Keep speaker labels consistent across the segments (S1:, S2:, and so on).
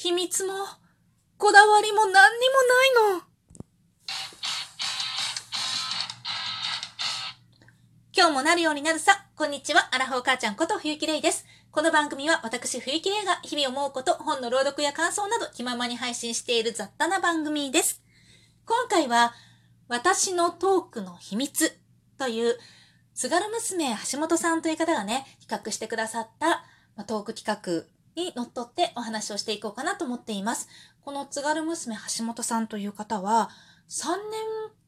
S1: 秘密も、こだわりも何にもないの。今日もなるようになるさ。こんにちは。アラフォー母ちゃんこと冬木玲です。この番組は私冬木玲が日々思うこと、本の朗読や感想など気ままに配信している雑多な番組です。今回は、私のトークの秘密という、津軽娘橋本さんという方がね、企画してくださったトーク企画にのっとってお話をしていこうかなと思っています。この津軽娘橋本さんという方は、3年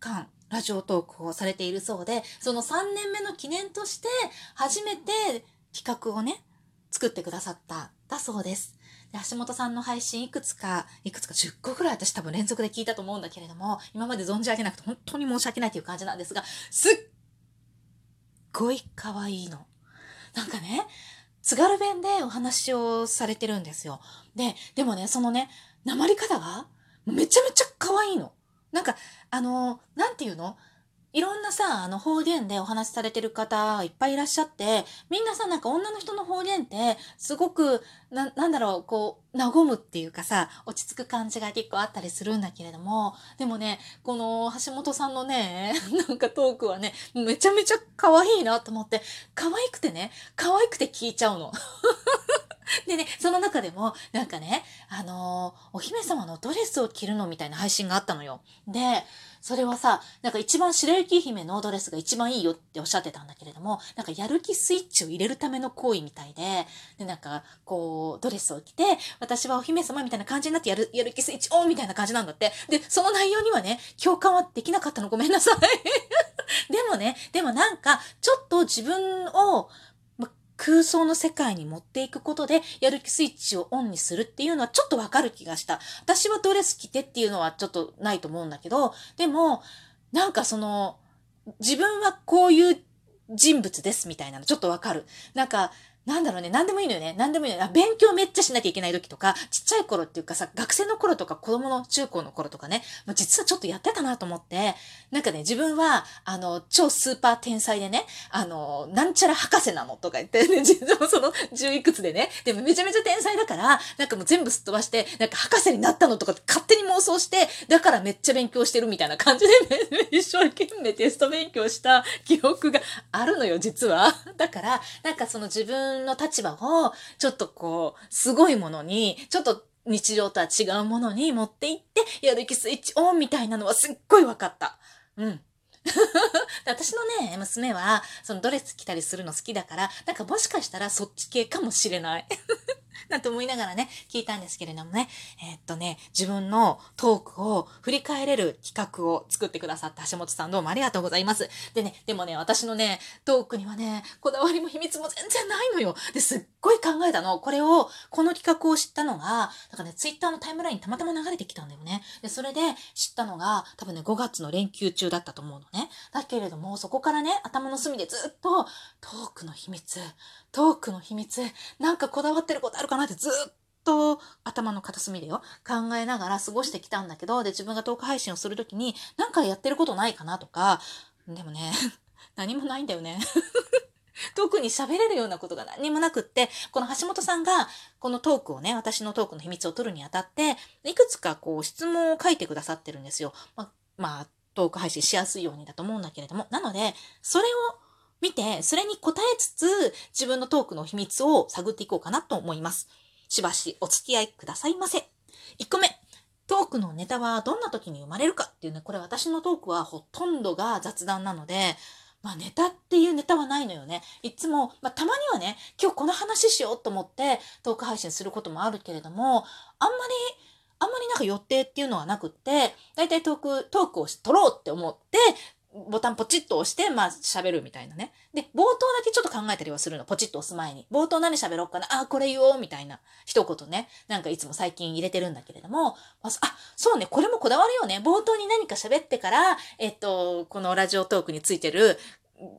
S1: 間ラジオトークをされているそうで、その3年目の記念として初めて企画をね、作ってくださっただそうです。で橋本さんの配信いくつか、いくつか10個ぐらい私多分連続で聞いたと思うんだけれども、今まで存じ上げなくて本当に申し訳ないという感じなんですが、すっごい可愛いの。なんかね、津軽弁でお話をされてるんですよ。で、でもね、そのね、鉛方がめちゃめちゃ可愛いの。なんか、あの、なんていうの？いろんなさ、あの方言でお話しされてる方いっぱいいらっしゃって、みんなさ、なんか女の人の方言って、すごく、な、なんだろう、こう、和むっていうかさ、落ち着く感じが結構あったりするんだけれども、でもね、この橋本さんのね、なんかトークはね、めちゃめちゃ可愛いなと思って、可愛くてね、可愛くて聞いちゃうの。でね、その中でも、なんかね、あのー、お姫様のドレスを着るのみたいな配信があったのよ。で、それはさ、なんか一番白雪姫のドレスが一番いいよっておっしゃってたんだけれども、なんかやる気スイッチを入れるための行為みたいで、で、なんか、こう、ドレスを着て、私はお姫様みたいな感じになってやる、やる気スイッチオンみたいな感じなんだって。で、その内容にはね、共感はできなかったのごめんなさい。でもね、でもなんか、ちょっと自分を、空想の世界に持っていくことで、やる気スイッチをオンにするっていうのはちょっとわかる気がした。私はドレス着てっていうのはちょっとないと思うんだけど、でも、なんかその、自分はこういう人物ですみたいなのちょっとわかる。なんか、なんだろうね、何でもいいのよね。何でもいいのよ。勉強めっちゃしなきゃいけない時とか、ちっちゃい頃っていうかさ、学生の頃とか子供の中高の頃とかね、まあ、実はちょっとやってたなと思って、なんかね、自分は、あの、超スーパー天才でね、あの、なんちゃら博士なのとか言って、ね、自分その十いくつでね、でもめちゃめちゃ天才だから、なんかもう全部すっ飛ばして、なんか博士になったのとか勝手に妄想して、だからめっちゃ勉強してるみたいな感じで、一生懸命テスト勉強した記憶があるのよ、実は。だから、なんかその自分の立場を、ちょっとこう、すごいものに、ちょっと日常とは違うものに持っていって、やる気スイッチオンみたいなのはすっごい分かった。うん。私のね、娘は、そのドレス着たりするの好きだから、なんかもしかしたらそっち系かもしれない。なんて思いながらね、聞いたんですけれどもね、えー、っとね、自分のトークを振り返れる企画を作ってくださった橋本さんどうもありがとうございます。でね、でもね、私のね、トークにはね、こだわりも秘密も全然ないのよ。で、すっごい考えたの。これを、この企画を知ったのが、なんかね、ツイッターのタイムラインにたまたま流れてきたんだよね。で、それで知ったのが、多分ね、5月の連休中だったと思うのね。だけれども、そこからね、頭の隅でずっと、トークの秘密、トークの秘密、なんかこだわってることあるかなってずっと頭の片隅でよ、考えながら過ごしてきたんだけど、で、自分がトーク配信をするときに、なんかやってることないかなとか、でもね、何もないんだよね。特に喋れるようなことが何もなくって、この橋本さんが、このトークをね、私のトークの秘密を取るにあたって、いくつかこう質問を書いてくださってるんですよ。ま、まあ、トーク配信しやすいようにだと思うんだけれども。なので、それを見て、それに答えつつ、自分のトークの秘密を探っていこうかなと思います。しばしお付き合いくださいませ。1個目。トークのネタはどんな時に生まれるかっていうね、これ私のトークはほとんどが雑談なので、まあネタっていうネタはないのよね。いつも、まあたまにはね、今日この話しようと思ってトーク配信することもあるけれども、あんまり、あんまりなんか予定っていうのはなくって、だいたいトーク、トークを取ろうって思って、ボタンポチッと押して、まあ喋るみたいなね。で、冒頭だけちょっと考えたりはするの。ポチッと押す前に。冒頭何喋ろうかな。あ、これ言おうみたいな。一言ね。なんかいつも最近入れてるんだけれども。あ、そうね。これもこだわるよね。冒頭に何か喋ってから、えっと、このラジオトークについてる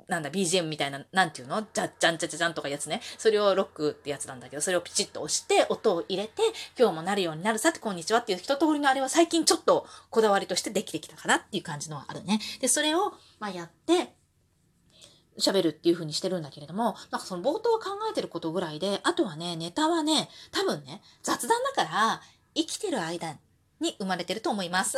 S1: なんだ、BGM みたいな、なんていうの？じゃっ、じゃんちゃちゃじゃんとかやつね。それをロックってやつなんだけど、それをピチッと押して、音を入れて、今日もなるようになるさって、こんにちはっていう一通りのあれは最近ちょっとこだわりとしてできてきたかなっていう感じのはあるね。で、それを、まあ、やって、喋るっていう風にしてるんだけれども、なんかその冒頭考えてることぐらいで、あとはね、ネタはね、多分ね、雑談だから、生きてる間に生まれてると思います。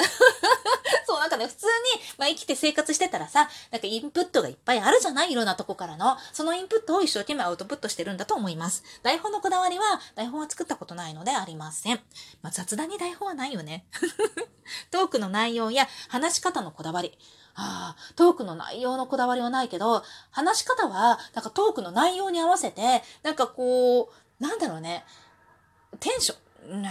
S1: そう、なんかね、普通に、まあ、生きて生活してたらさ、なんかインプットがいっぱいあるじゃない？いろんなとこからの。そのインプットを一生懸命アウトプットしてるんだと思います。台本のこだわりは、台本は作ったことないのでありません。まあ、雑談に台本はないよね。トークの内容や話し方のこだわり。ああ、トークの内容のこだわりはないけど、話し方は、なんかトークの内容に合わせて、なんかこう、なんだろうね、テンション、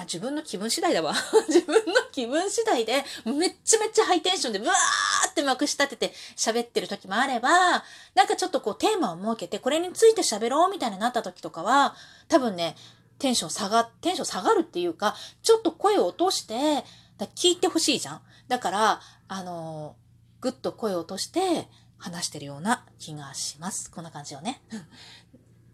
S1: 自分の気分次第だわ。自分の気分次第で、めっちゃめっちゃハイテンションで、ブワーってまくし立てて喋ってる時もあれば、なんかちょっとこうテーマを設けて、これについて喋ろうみたいになった時とかは、多分ね、テンション下が、テンション下がるっていうか、ちょっと声を落として、だ聞いてほしいじゃん。だから、あのぐっと声を落として話してるような気がします。こんな感じよね。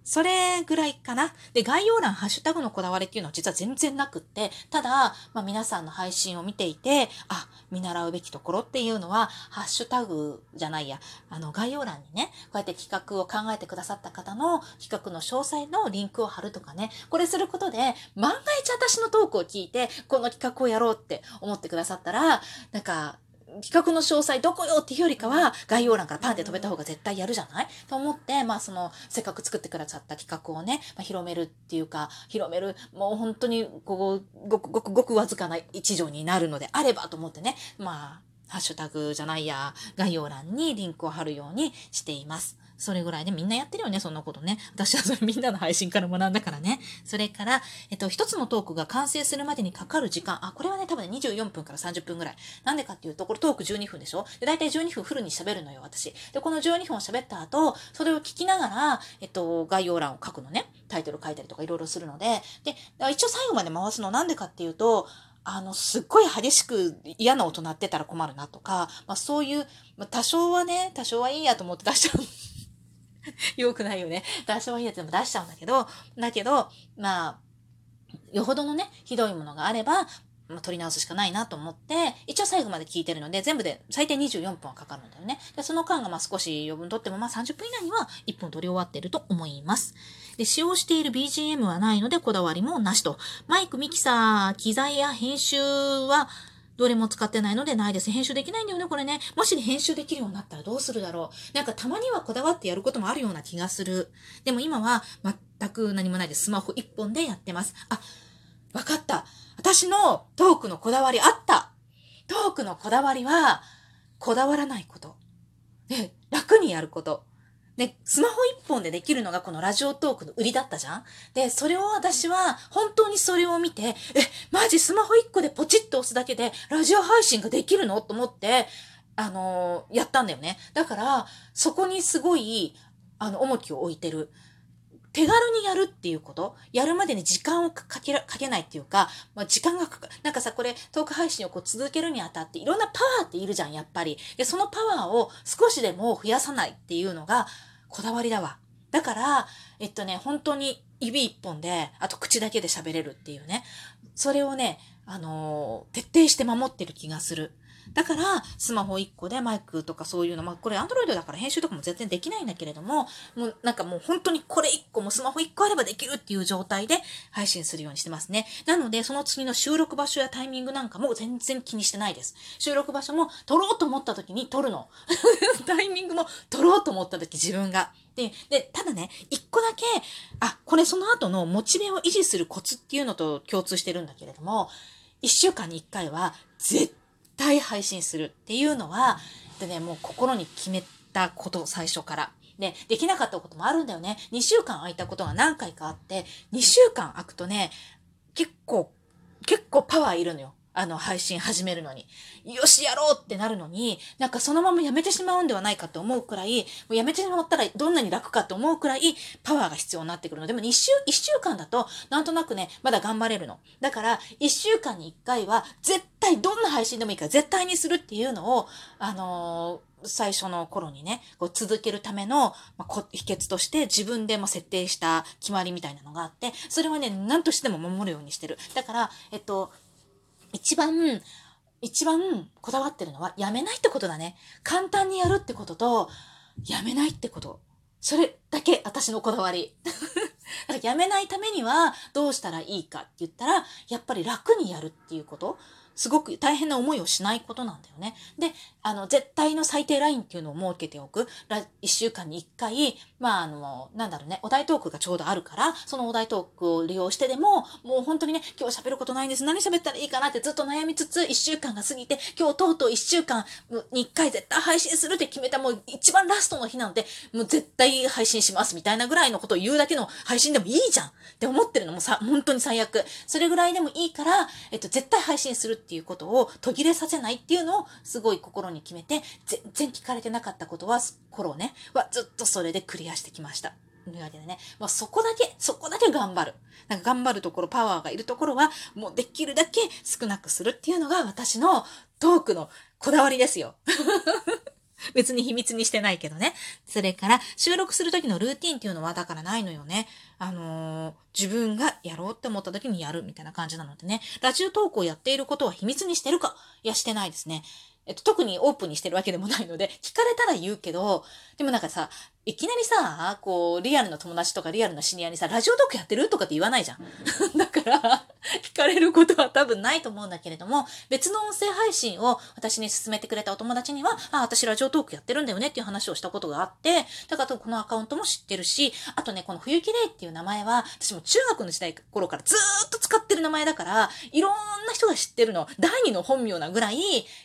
S1: それぐらいかな。で、概要欄、ハッシュタグのこだわりっていうのは実は全然なくって、ただ、まあ、皆さんの配信を見ていて、あ、見習うべきところっていうのは、ハッシュタグじゃないや、あの、概要欄にね、こうやって企画を考えてくださった方の企画の詳細のリンクを貼るとかね、これすることで、万が一私のトークを聞いて、この企画をやろうって思ってくださったら、なんか、企画の詳細どこよっていうよりかは、概要欄からパンって飛べた方が絶対やるじゃない？と思って、まあその、せっかく作ってくださった企画をね、まあ、広めるっていうか、広める、もう本当に、こう、ごくごくごくわずかな一助になるのであればと思ってね、まあ、ハッシュタグじゃないや、概要欄にリンクを貼るようにしています。それぐらいでみんなやってるよね、そんなことね。私はそれみんなの配信から学んだからね。それから、えっと、一つのトークが完成するまでにかかる時間。あ、これはね、多分ね、24分から30分ぐらい。なんでかっていうと、これトーク12分でしょ？で、大体12分フルに喋るのよ、私。で、この12分を喋った後、それを聞きながら、えっと、概要欄を書くのね。タイトル書いたりとかいろいろするので。で、一応最後まで回すのなんでかっていうと、あの、すっごい激しく嫌な音鳴ってたら困るなとか、まあそういう、まあ、多少はね、多少はいいやと思って出しちゃう。よくないよね。多少はいいやつでも出しちゃうんだけど、だけど、まあ、よほどのね、ひどいものがあれば、まあ、取り直すしかないなと思って、一応最後まで聞いてるので、全部で最低24分はかかるんだよね。でその間がまあ少し余分取っても、まあ30分以内には1本取り終わってると思います。で、使用している BGM はないので、こだわりもなしと。マイク、ミキサー、機材や編集は、どれも使ってないのでないです。編集できないんだよね、これね。もし編集できるようになったらどうするだろう。なんかたまにはこだわってやることもあるような気がする。でも今は全く何もないです。スマホ一本でやってます。あ、わかった。私のトークのこだわりあった。トークのこだわりは、こだわらないこと。で、楽にやること。で、スマホ一本でできるのがこのラジオトークの売りだったじゃん？で、それを私は本当にそれを見て、え、マジスマホ一個でポチッと押すだけでラジオ配信ができるの？と思って、あのー、やったんだよね。だから、そこにすごい、あの、重きを置いてる。手軽にやるっていうこと、やるまでに時間をかけかけないっていうか、まあ、時間がかか、なんかさ、これ、トーク配信をこう続けるにあたって、いろんなパワーっているじゃん、やっぱり。で、そのパワーを少しでも増やさないっていうのが、こだわりだわ。だから、えっとね、本当に指一本で、あと口だけで喋れるっていうね。それをね、あのー、徹底して守ってる気がする。だから、スマホ1個でマイクとかそういうの、まあ、これ Android だから編集とかも全然できないんだけれども、もうなんかもう本当にこれ1個もスマホ1個あればできるっていう状態で配信するようにしてますね。なので、その次の収録場所やタイミングなんかも全然気にしてないです。収録場所も撮ろうと思った時に撮るの。タイミングも撮ろうと思った時自分が。で、で、ただね、一個だけ、あ、これその後のモチベを維持するコツっていうのと共通してるんだけれども、一週間に一回は絶対配信するっていうのは、でね、もう心に決めたこと、最初から。で、できなかったこともあるんだよね。2週間空いたことが何回かあって、2週間空くとね、結構、結構パワーいるのよ。あの、配信始めるのに。よし、やろうってなるのに、なんかそのままやめてしまうんではないかと思うくらい、もうやめてしまったらどんなに楽かと思うくらい、パワーが必要になってくるので、も2週、1週間だと、なんとなくね、まだ頑張れるの。だから、1週間に1回は、絶対どんな配信でもいいから絶対にするっていうのを、あのー最初の頃にね、こう続けるための、まあ、秘訣として自分でも設定した決まりみたいなのがあって、それはね、何としても守るようにしてる。だから、えっと、一番、一番こだわってるのはやめないってことだね。簡単にやるってことと、やめないってこと。それ、だけ私のこだわり。だからやめないためにはどうしたらいいかって言ったら、やっぱり楽にやるっていうこと。すごく大変な思いをしないことなんだよね。で、あの、絶対の最低ラインっていうのを設けておく。一週間に一回、まあ、あの、なんだろうね、お題トークがちょうどあるから、そのお題トークを利用してでも、もう本当にね、今日喋ることないんです。何喋ったらいいかなってずっと悩みつつ、一週間が過ぎて、今日とうとう一週間に一回絶対配信するって決めたもう一番ラストの日なので、もう絶対配信しますみたいなぐらいのことを言うだけの配信でもいいじゃんって思ってるのもさ、本当に最悪。それぐらいでもいいから、えっと、絶対配信するってていうことを途切れさせないっていうのをすごい心に決めて、全然聞かれてなかったことは、頃ね、はずっとそれでクリアしてきました。というわけでね、まあ、そこだけ、そこだけ頑張る。なんか頑張るところ、パワーがいるところは、もうできるだけ少なくするっていうのが私のトークのこだわりですよ。別に秘密にしてないけどね。それから、収録する時のルーティンっていうのはだからないのよね。あのー、自分がやろうって思った時にやるみたいな感じなのでね。ラジオトークをやっていることは秘密にしてるかいや、してないですね。えっと、特にオープンにしてるわけでもないので、聞かれたら言うけど、でもなんかさ、いきなりさ、こう、リアルな友達とかリアルなシニアにさ、ラジオトークやってるとかって言わないじゃん。だから、れることは多分ないと思うんだけれども、別の音声配信を私に勧めてくれたお友達には、あ、私ラジオトークやってるんだよねっていう話をしたことがあって、だからこのアカウントも知ってるし、あとね、この冬木玲っていう名前は、私も中学の時代頃からずーっと使ってる名前だから、いろんな人が知ってるの、第二の本名なぐらい、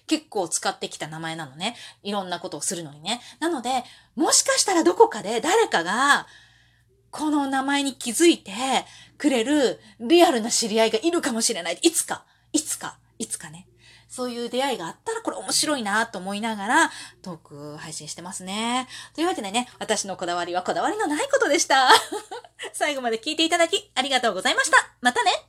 S1: 結構使ってきた名前なのね。いろんなことをするのにね。なので、もしかしたらどこかで誰かが、この名前に気づいてくれるリアルな知り合いがいるかもしれない。いつか、いつか、いつかね。そういう出会いがあったらこれ面白いなと思いながらトーク配信してますね。というわけでね、私のこだわりはこだわりのないことでした。最後まで聞いていただきありがとうございました。またね